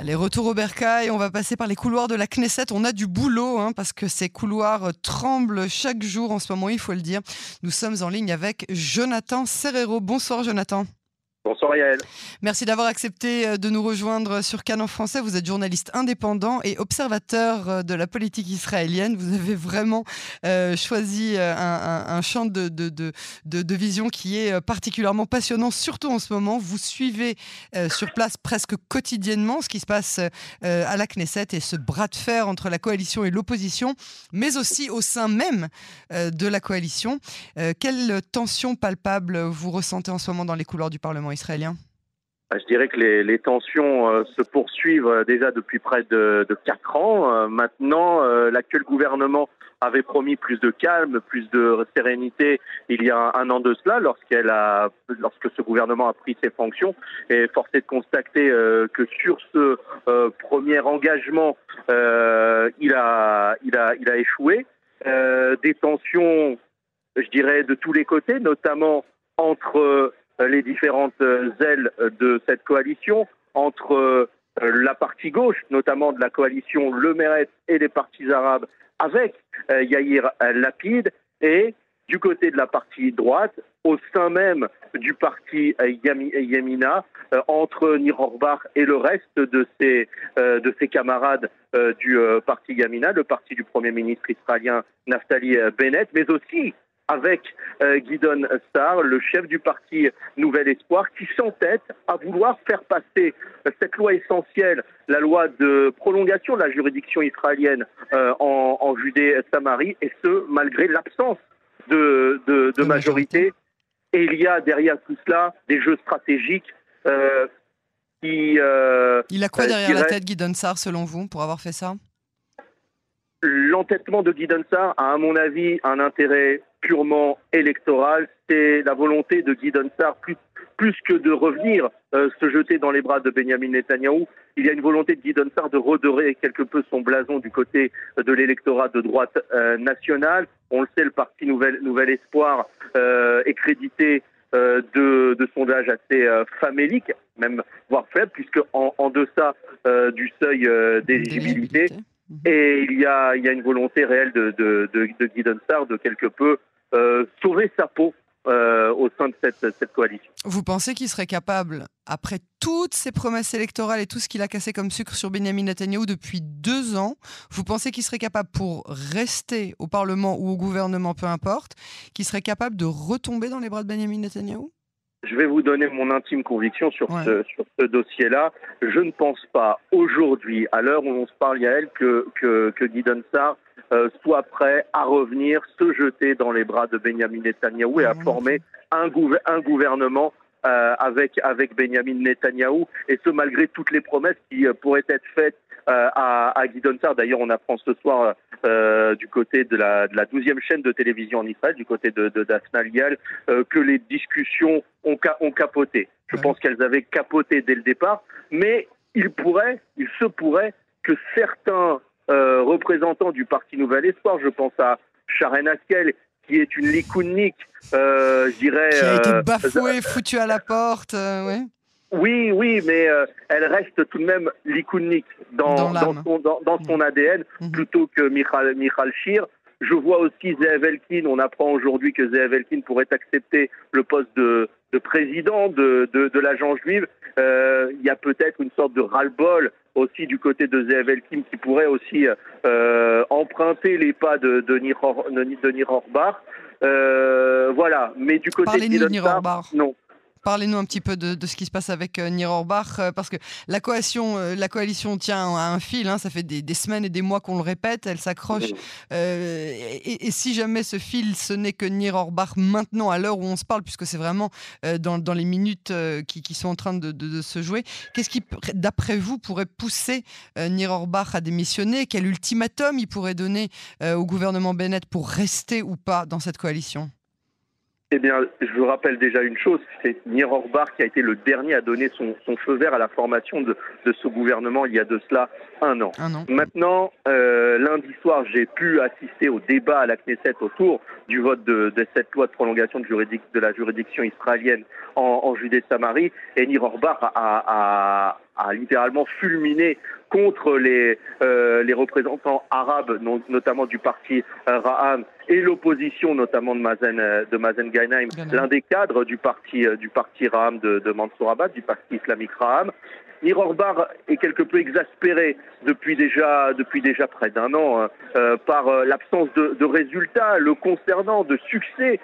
Allez, retour au Bercail, on va passer par les couloirs de la Knesset. On a du boulot hein, parce que ces couloirs tremblent chaque jour en ce moment, il faut le dire. Nous sommes en ligne avec Jonathan Serrero. Bonsoir Jonathan. Merci d'avoir accepté euh, de nous rejoindre sur Canon français. Vous êtes journaliste indépendant et observateur euh, de la politique israélienne. Vous avez vraiment euh, choisi un, champ de, vision qui est particulièrement passionnant, surtout en ce moment. Vous suivez sur place presque quotidiennement ce qui se passe à la Knesset et ce bras de fer entre la coalition et l'opposition, mais aussi au sein même de la coalition. Quelle tension palpable vous ressentez en ce moment dans les couloirs du Parlement bah, je dirais que les, tensions euh, se poursuivent euh, déjà depuis près de, quatre ans. Euh, maintenant, l'actuel gouvernement avait promis plus de calme, plus de sérénité il y a un, an de cela, lorsqu'elle a, lorsque ce gouvernement a pris ses fonctions. Et force est de constater que sur ce premier engagement, il a, il a, il a échoué. des tensions, je dirais, de tous les côtés, notamment entre les différentes euh, ailes de cette coalition entre euh, la partie gauche, notamment de la coalition Le Meret et les partis arabes, avec Yair Lapid, et du côté de la partie droite, au sein même du parti Yamina, entre Nir Orbach et le reste de ses, de ses camarades du parti Yamina, le parti du Premier ministre israélien Naftali Bennett, mais aussi avec euh, Guidon Starr, le chef du parti Nouvel Espoir, qui s'entête à vouloir faire passer cette loi essentielle, la loi de prolongation de la juridiction israélienne euh, en, Judée-Samarie, et ce, malgré l'absence de, majorité. Et il y a derrière tout cela des jeux stratégiques euh, qui... il a quoi derrière la tête, Guidon Sarr, selon vous, pour avoir fait ça? L'entêtement de Guy Dunsar a, à mon avis, un intérêt purement électoral. C'est la volonté de Guy Dunsar, plus, plus que de revenir euh, se jeter dans les bras de Benjamin Netanyahou. Il y a une volonté de Guy Dunsar de redorer quelque peu son blason du côté de l'électorat de droite euh, nationale. On le sait, le parti Nouvel, Nouvel Espoir euh, est crédité de, de, sondages assez faméliques, même voire faibles, puisque en, en deçà du seuil d'éligibilité. Et il y a, une volonté réelle de, de, de, de Guy de quelque peu euh, sauver sa peau euh, au sein de cette, cette coalition. Vous pensez qu'il serait capable, après toutes ces promesses électorales et tout ce qu'il a cassé comme sucre sur Benjamin Netanyahu depuis deux ans, vous pensez qu'il serait capable, pour rester au Parlement ou au gouvernement, peu importe, qu'il serait capable de retomber dans les bras de Benjamin Netanyahu? Je vais vous donner mon intime conviction sur ce, sur ce dossier-là. Je ne pense pas aujourd'hui, à l'heure où on se parle, Yael, que, que, que Guy Dunsar euh, soit prêt à revenir, se jeter dans les bras de Benjamin Netanyahu et à former un, un gouvernement euh, avec, avec Benjamin Netanyahou, et ce malgré toutes les promesses qui euh, pourraient être faites à, à Guy Dunsar. D'ailleurs, on apprend ce soir euh, du côté de la, de la 12e chaîne de télévision en Israël, du côté de, de Daphna Lial, euh, que les discussions ont, ont capoté. Je pense qu'elles avaient capoté dès le départ, mais il pourrait, il se pourrait que certains euh, représentants du Parti Nouvel Espoir, je pense à Sharon Askel, qui est une likounique, euh, je dirais... Qui a été bafouée, foutue à la porte, ouais. Oui, oui, mais euh, elle reste tout de même likounique dans, dans, son, dans, dans son ADN mhm. plutôt que Michal, Michal Shir. Je vois aussi Zeev Elkin. On apprend aujourd'hui que Zeev Elkin pourrait accepter le poste de, de président de, de, de l'agence juive. Euh, il y a peut-être une sorte de ras-le-bol aussi du côté de Zeev Elkin qui pourrait aussi euh, emprunter les pas de, de, Nir, Orbach. Euh, voilà, mais du côté de Nir non. Parlez-nous un petit peu de, ce qui se passe avec euh, Nir Orbach, euh, parce que la coalition, euh, la coalition tient à un fil, hein, ça fait des, semaines et des mois qu'on le répète, elle s'accroche. et, si jamais ce fil, ce n'est que Nir Orbach maintenant, à l'heure où on se parle, puisque c'est vraiment dans, les minutes qui, sont en train de, se jouer, qu'est-ce qui, d'après vous, pourrait pousser Nir Orbach à démissionner? Quel ultimatum il pourrait donner au gouvernement Bennett pour rester ou pas dans cette coalition? Eh bien, je vous rappelle déjà une chose, c'est Nir Orbar qui a été le dernier à donner son, feu vert à la formation de, ce gouvernement il y a de cela un an. Maintenant, euh, lundi soir, j'ai pu assister au débat à la Knesset autour du vote de, cette loi de prolongation de, de la juridiction israélienne en, Judée-Samarie, et Nir Orbar a, a littéralement fulminé contre les, euh, les représentants arabes, notamment du parti euh, Ra'am, et l'opposition, notamment de Mazen, euh, de Mazen l'un des cadres du parti, du parti Ra'am de, de Mansour Abbas, du parti islamique Ra'am. Nir Orbar est quelque peu exaspéré depuis déjà, depuis déjà près d'un an hein, par l'absence de, de, résultats le concernant, de succès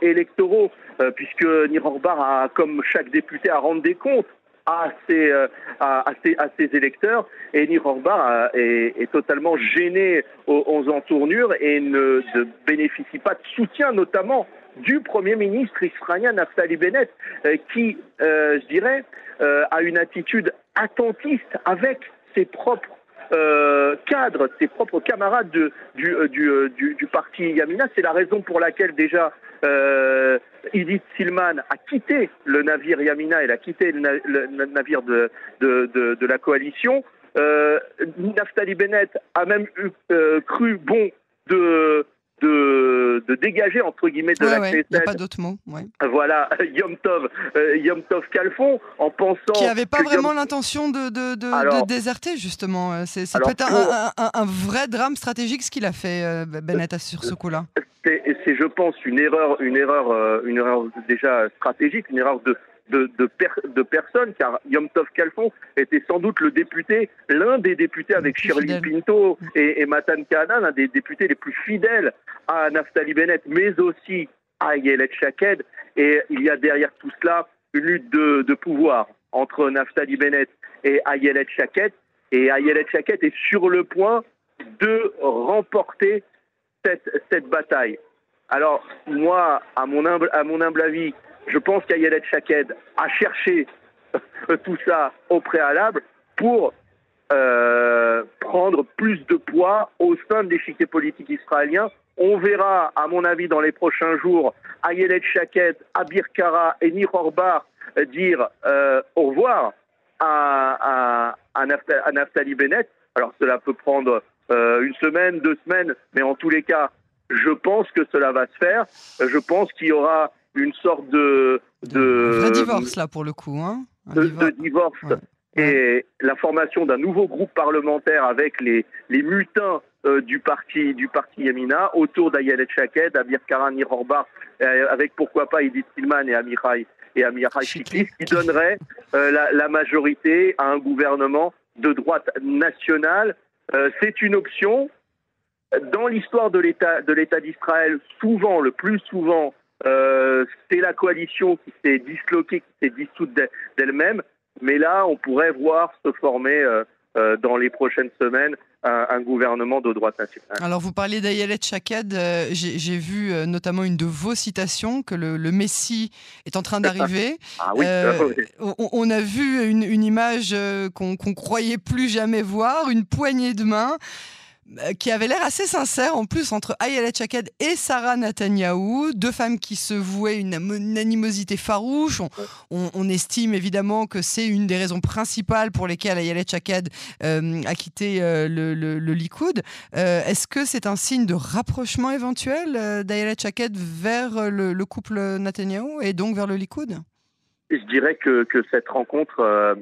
électoraux, puisque Nir Orbar a, comme chaque député, à rendre des comptes à ses, euh, à, ses, à ses, électeurs. Et Nir Orba est, est, totalement gêné aux, aux, entournures et ne, bénéficie pas de soutien, notamment du Premier ministre israélien Naftali Bennett, euh, qui, euh, je dirais, a une attitude attentiste avec ses propres euh, ses propres camarades de, du, du, du, du, parti Yamina. C'est la raison pour laquelle déjà euh, Edith Silman a quitté le navire Yamina, elle a quitté le, navire de, la coalition. Euh, Naftali Bennett a même eu, euh, cru bon de, de, dégager entre guillemets de la ouais, a pas d'autre mot. Ouais. Voilà, Yom Tov, euh, Yom Tov Calfon, en pensant qui n'avait pas vraiment l'intention de, de, de, déserter justement. Euh, c'est peut-être un, un, un, vrai drame stratégique ce qu'il a fait euh, Bennett sur ce coup-là. C'est, je pense, une erreur, une erreur, une erreur déjà stratégique, une erreur de de, de, personnes, car Yom Tov Kalfon était sans doute le député, l'un des députés avec Shirley Pinto et, et Matan Kahana, l'un des députés les plus fidèles à Naftali Bennett, mais aussi à Yelet Shaked. Et il y a derrière tout cela une lutte de, de pouvoir entre Naftali Bennett et Ayelet Shaked. Et Ayelet Shaked est sur le point de remporter cette, cette bataille. Alors, moi, à mon humble, à mon humble avis, je pense qu'Ayelet Shaked a cherché tout ça au préalable pour euh, prendre plus de poids au sein de l'échiquier politique israélien. On verra, à mon avis, dans les prochains jours, Ayelet Shaked, Abir Kara et Nir Orbar dire euh, au revoir à, à, Naftali Bennett. Alors cela peut prendre euh, une semaine, deux semaines, mais en tous les cas, je pense que cela va se faire. Je pense qu'il y aura une sorte de... de divorce là pour le coup. Hein de, divorce. Et la formation d'un nouveau groupe parlementaire avec les, les mutins euh, du parti du parti Yamina autour d'Ayelet Shaked, Abir Karan Nirorba, euh, avec pourquoi pas Edith Tillman et Amirai et Amirai Chiklis, qui donnerait euh, la, la, majorité à un gouvernement de droite nationale. C'est une option. Dans l'histoire de l'État de l'État d'Israël, souvent, le plus souvent, euh, c'est la coalition qui s'est disloquée, qui s'est dissoute d'elle-même. Mais là, on pourrait voir se former euh, euh, dans les prochaines semaines un, gouvernement de droite nationale. Alors, vous parlez d'Ayelet Chaked. J'ai vu notamment une de vos citations que le, Messie est en train d'arriver. ah oui, on, a vu une, une image qu'on croyait plus jamais voir, une poignée de main. Euh, qui avait l'air assez sincère en plus entre Ayelet Chaked et Sarah Netanyahu, deux femmes qui se vouaient une, animosité farouche. On, estime évidemment que c'est une des raisons principales pour lesquelles Ayelet Chaked euh, a quitté euh, le, le, Likoud. Est-ce que c'est un signe de rapprochement éventuel d'Ayelet Chaked vers le, couple Netanyahu et donc vers le Likoud? Je dirais que, que cette rencontre,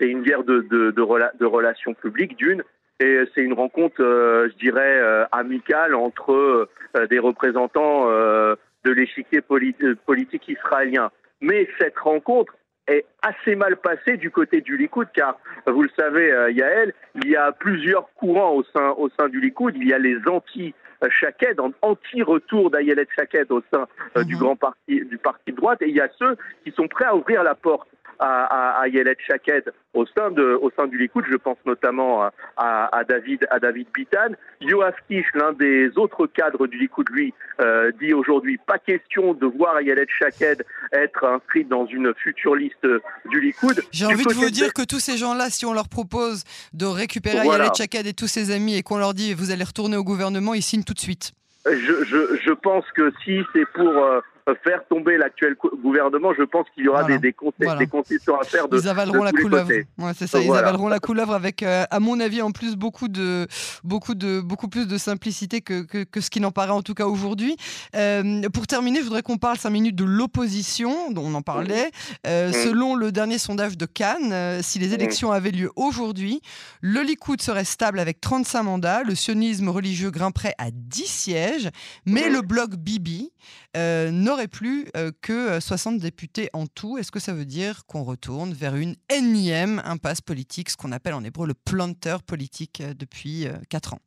c'est une guerre de, de, de relations publiques d'une et c'est une rencontre, euh, je dirais, euh, amicale entre euh, des représentants de l'échiquier politique israélien. Mais cette rencontre est assez mal passée du côté du Likoud, car vous le savez, Yael, il y a plusieurs courants au sein, au sein du Likoud. Il y a les anti Shaked, anti-retour d'Ayelet Shaked au sein du mhm. grand parti du parti de droite, et il y a ceux qui sont prêts à ouvrir la porte à, à, Yelet Shaked au sein, de, au sein du Likoud. Je pense notamment à, à David, à David Bitan. Yoav Kish, l'un des autres cadres du Likoud, lui, euh, dit aujourd'hui pas question de voir Yelet Shaked être inscrit dans une future liste du Likoud. J'ai envie de vous dire que tous ces gens-là, si on leur propose de récupérer voilà. Yelet Shaked et tous ses amis et qu'on leur dit vous allez retourner au gouvernement, ils signent tout de suite. Je, je, je pense que si c'est pour euh, faire tomber l'actuel gouvernement. Je pense qu'il y aura des, des, concessions à faire de Ils avaleront la couleuvre. c'est ça. Ils avaleront la couleuvre avec, euh, à mon avis, en plus beaucoup de beaucoup de beaucoup plus de simplicité que, que, ce qui n'en paraît en tout cas aujourd'hui. Euh, pour terminer, je voudrais qu'on parle cinq minutes de l'opposition, dont on en parlait. Euh, mmh. Selon le dernier sondage de Cannes, si les mmh. élections avaient lieu aujourd'hui, le Likoud serait stable avec 35 mandats, le sionisme religieux grimperait à 10 sièges, mais mmh. le bloc Bibi n'aurait plus que 60 députés en tout. Est-ce que ça veut dire qu'on retourne vers une énième impasse politique, ce qu'on appelle en hébreu le planteur politique depuis 4 ans?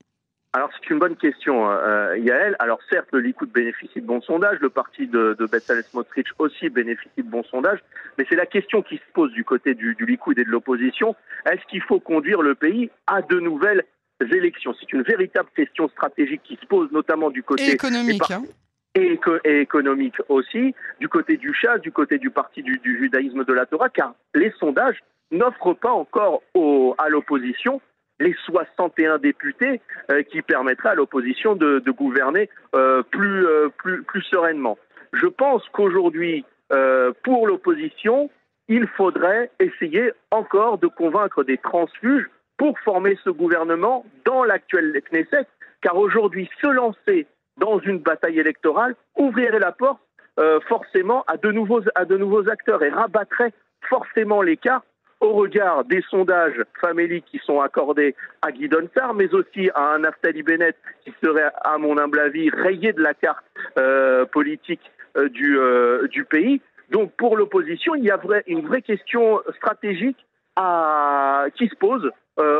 Alors c'est une bonne question, euh, Yael. Alors certes, le Likoud bénéficie de bons sondages, le parti de, de Bezalel Smotrich aussi bénéficie de bons sondages, mais c'est la question qui se pose du côté du, du Likoud et de l'opposition. Est-ce qu'il faut conduire le pays à de nouvelles élections? C'est une véritable question stratégique qui se pose, notamment du côté économique. Hein. Et, économique aussi, du côté du chat, du côté du parti du, du judaïsme de la Torah, car les sondages n'offrent pas encore au, à l'opposition les 61 députés euh, qui permettraient à l'opposition de, gouverner euh, plus, euh, plus, plus sereinement. Je pense qu'aujourd'hui, pour l'opposition, il faudrait essayer encore de convaincre des transfuges pour former ce gouvernement dans l'actuel Knesset, car aujourd'hui, se lancer dans une bataille électorale ouvrirait la porte forcément à de, nouveaux, à de nouveaux acteurs et rabattrait forcément l'écart au regard des sondages faméliques qui sont accordés à Guy Sar, mais aussi à un Naftali Bennett qui serait, à mon humble avis, rayé de la carte euh, politique euh, du, euh, du pays. Donc pour l'opposition, il y a une vraie question stratégique à, qui se pose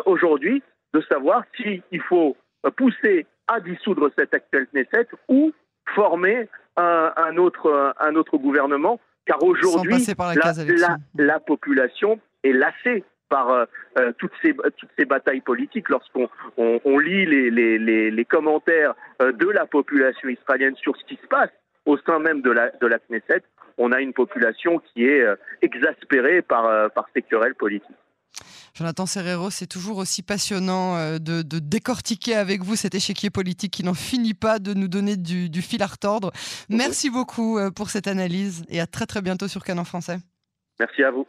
aujourd'hui, de savoir s'il faut pousser à dissoudre cet actuel Knesset ou former un, un, autre, un autre gouvernement car aujourd'hui, la, la, la, population est lassé par euh, euh, toutes, ces, toutes ces batailles politiques. Lorsqu'on on, lit les, les, les, commentaires euh, de la population israélienne sur ce qui se passe au sein même de la, de la Knesset, on a une population qui est exaspérée par, par ces querelles politiques. Jonathan Serrero, c'est toujours aussi passionnant de, de, décortiquer avec vous cet échiquier politique qui n'en finit pas de nous donner du, du fil à retordre. Merci beaucoup pour cette analyse et à très très bientôt sur Canon Français. Merci à vous.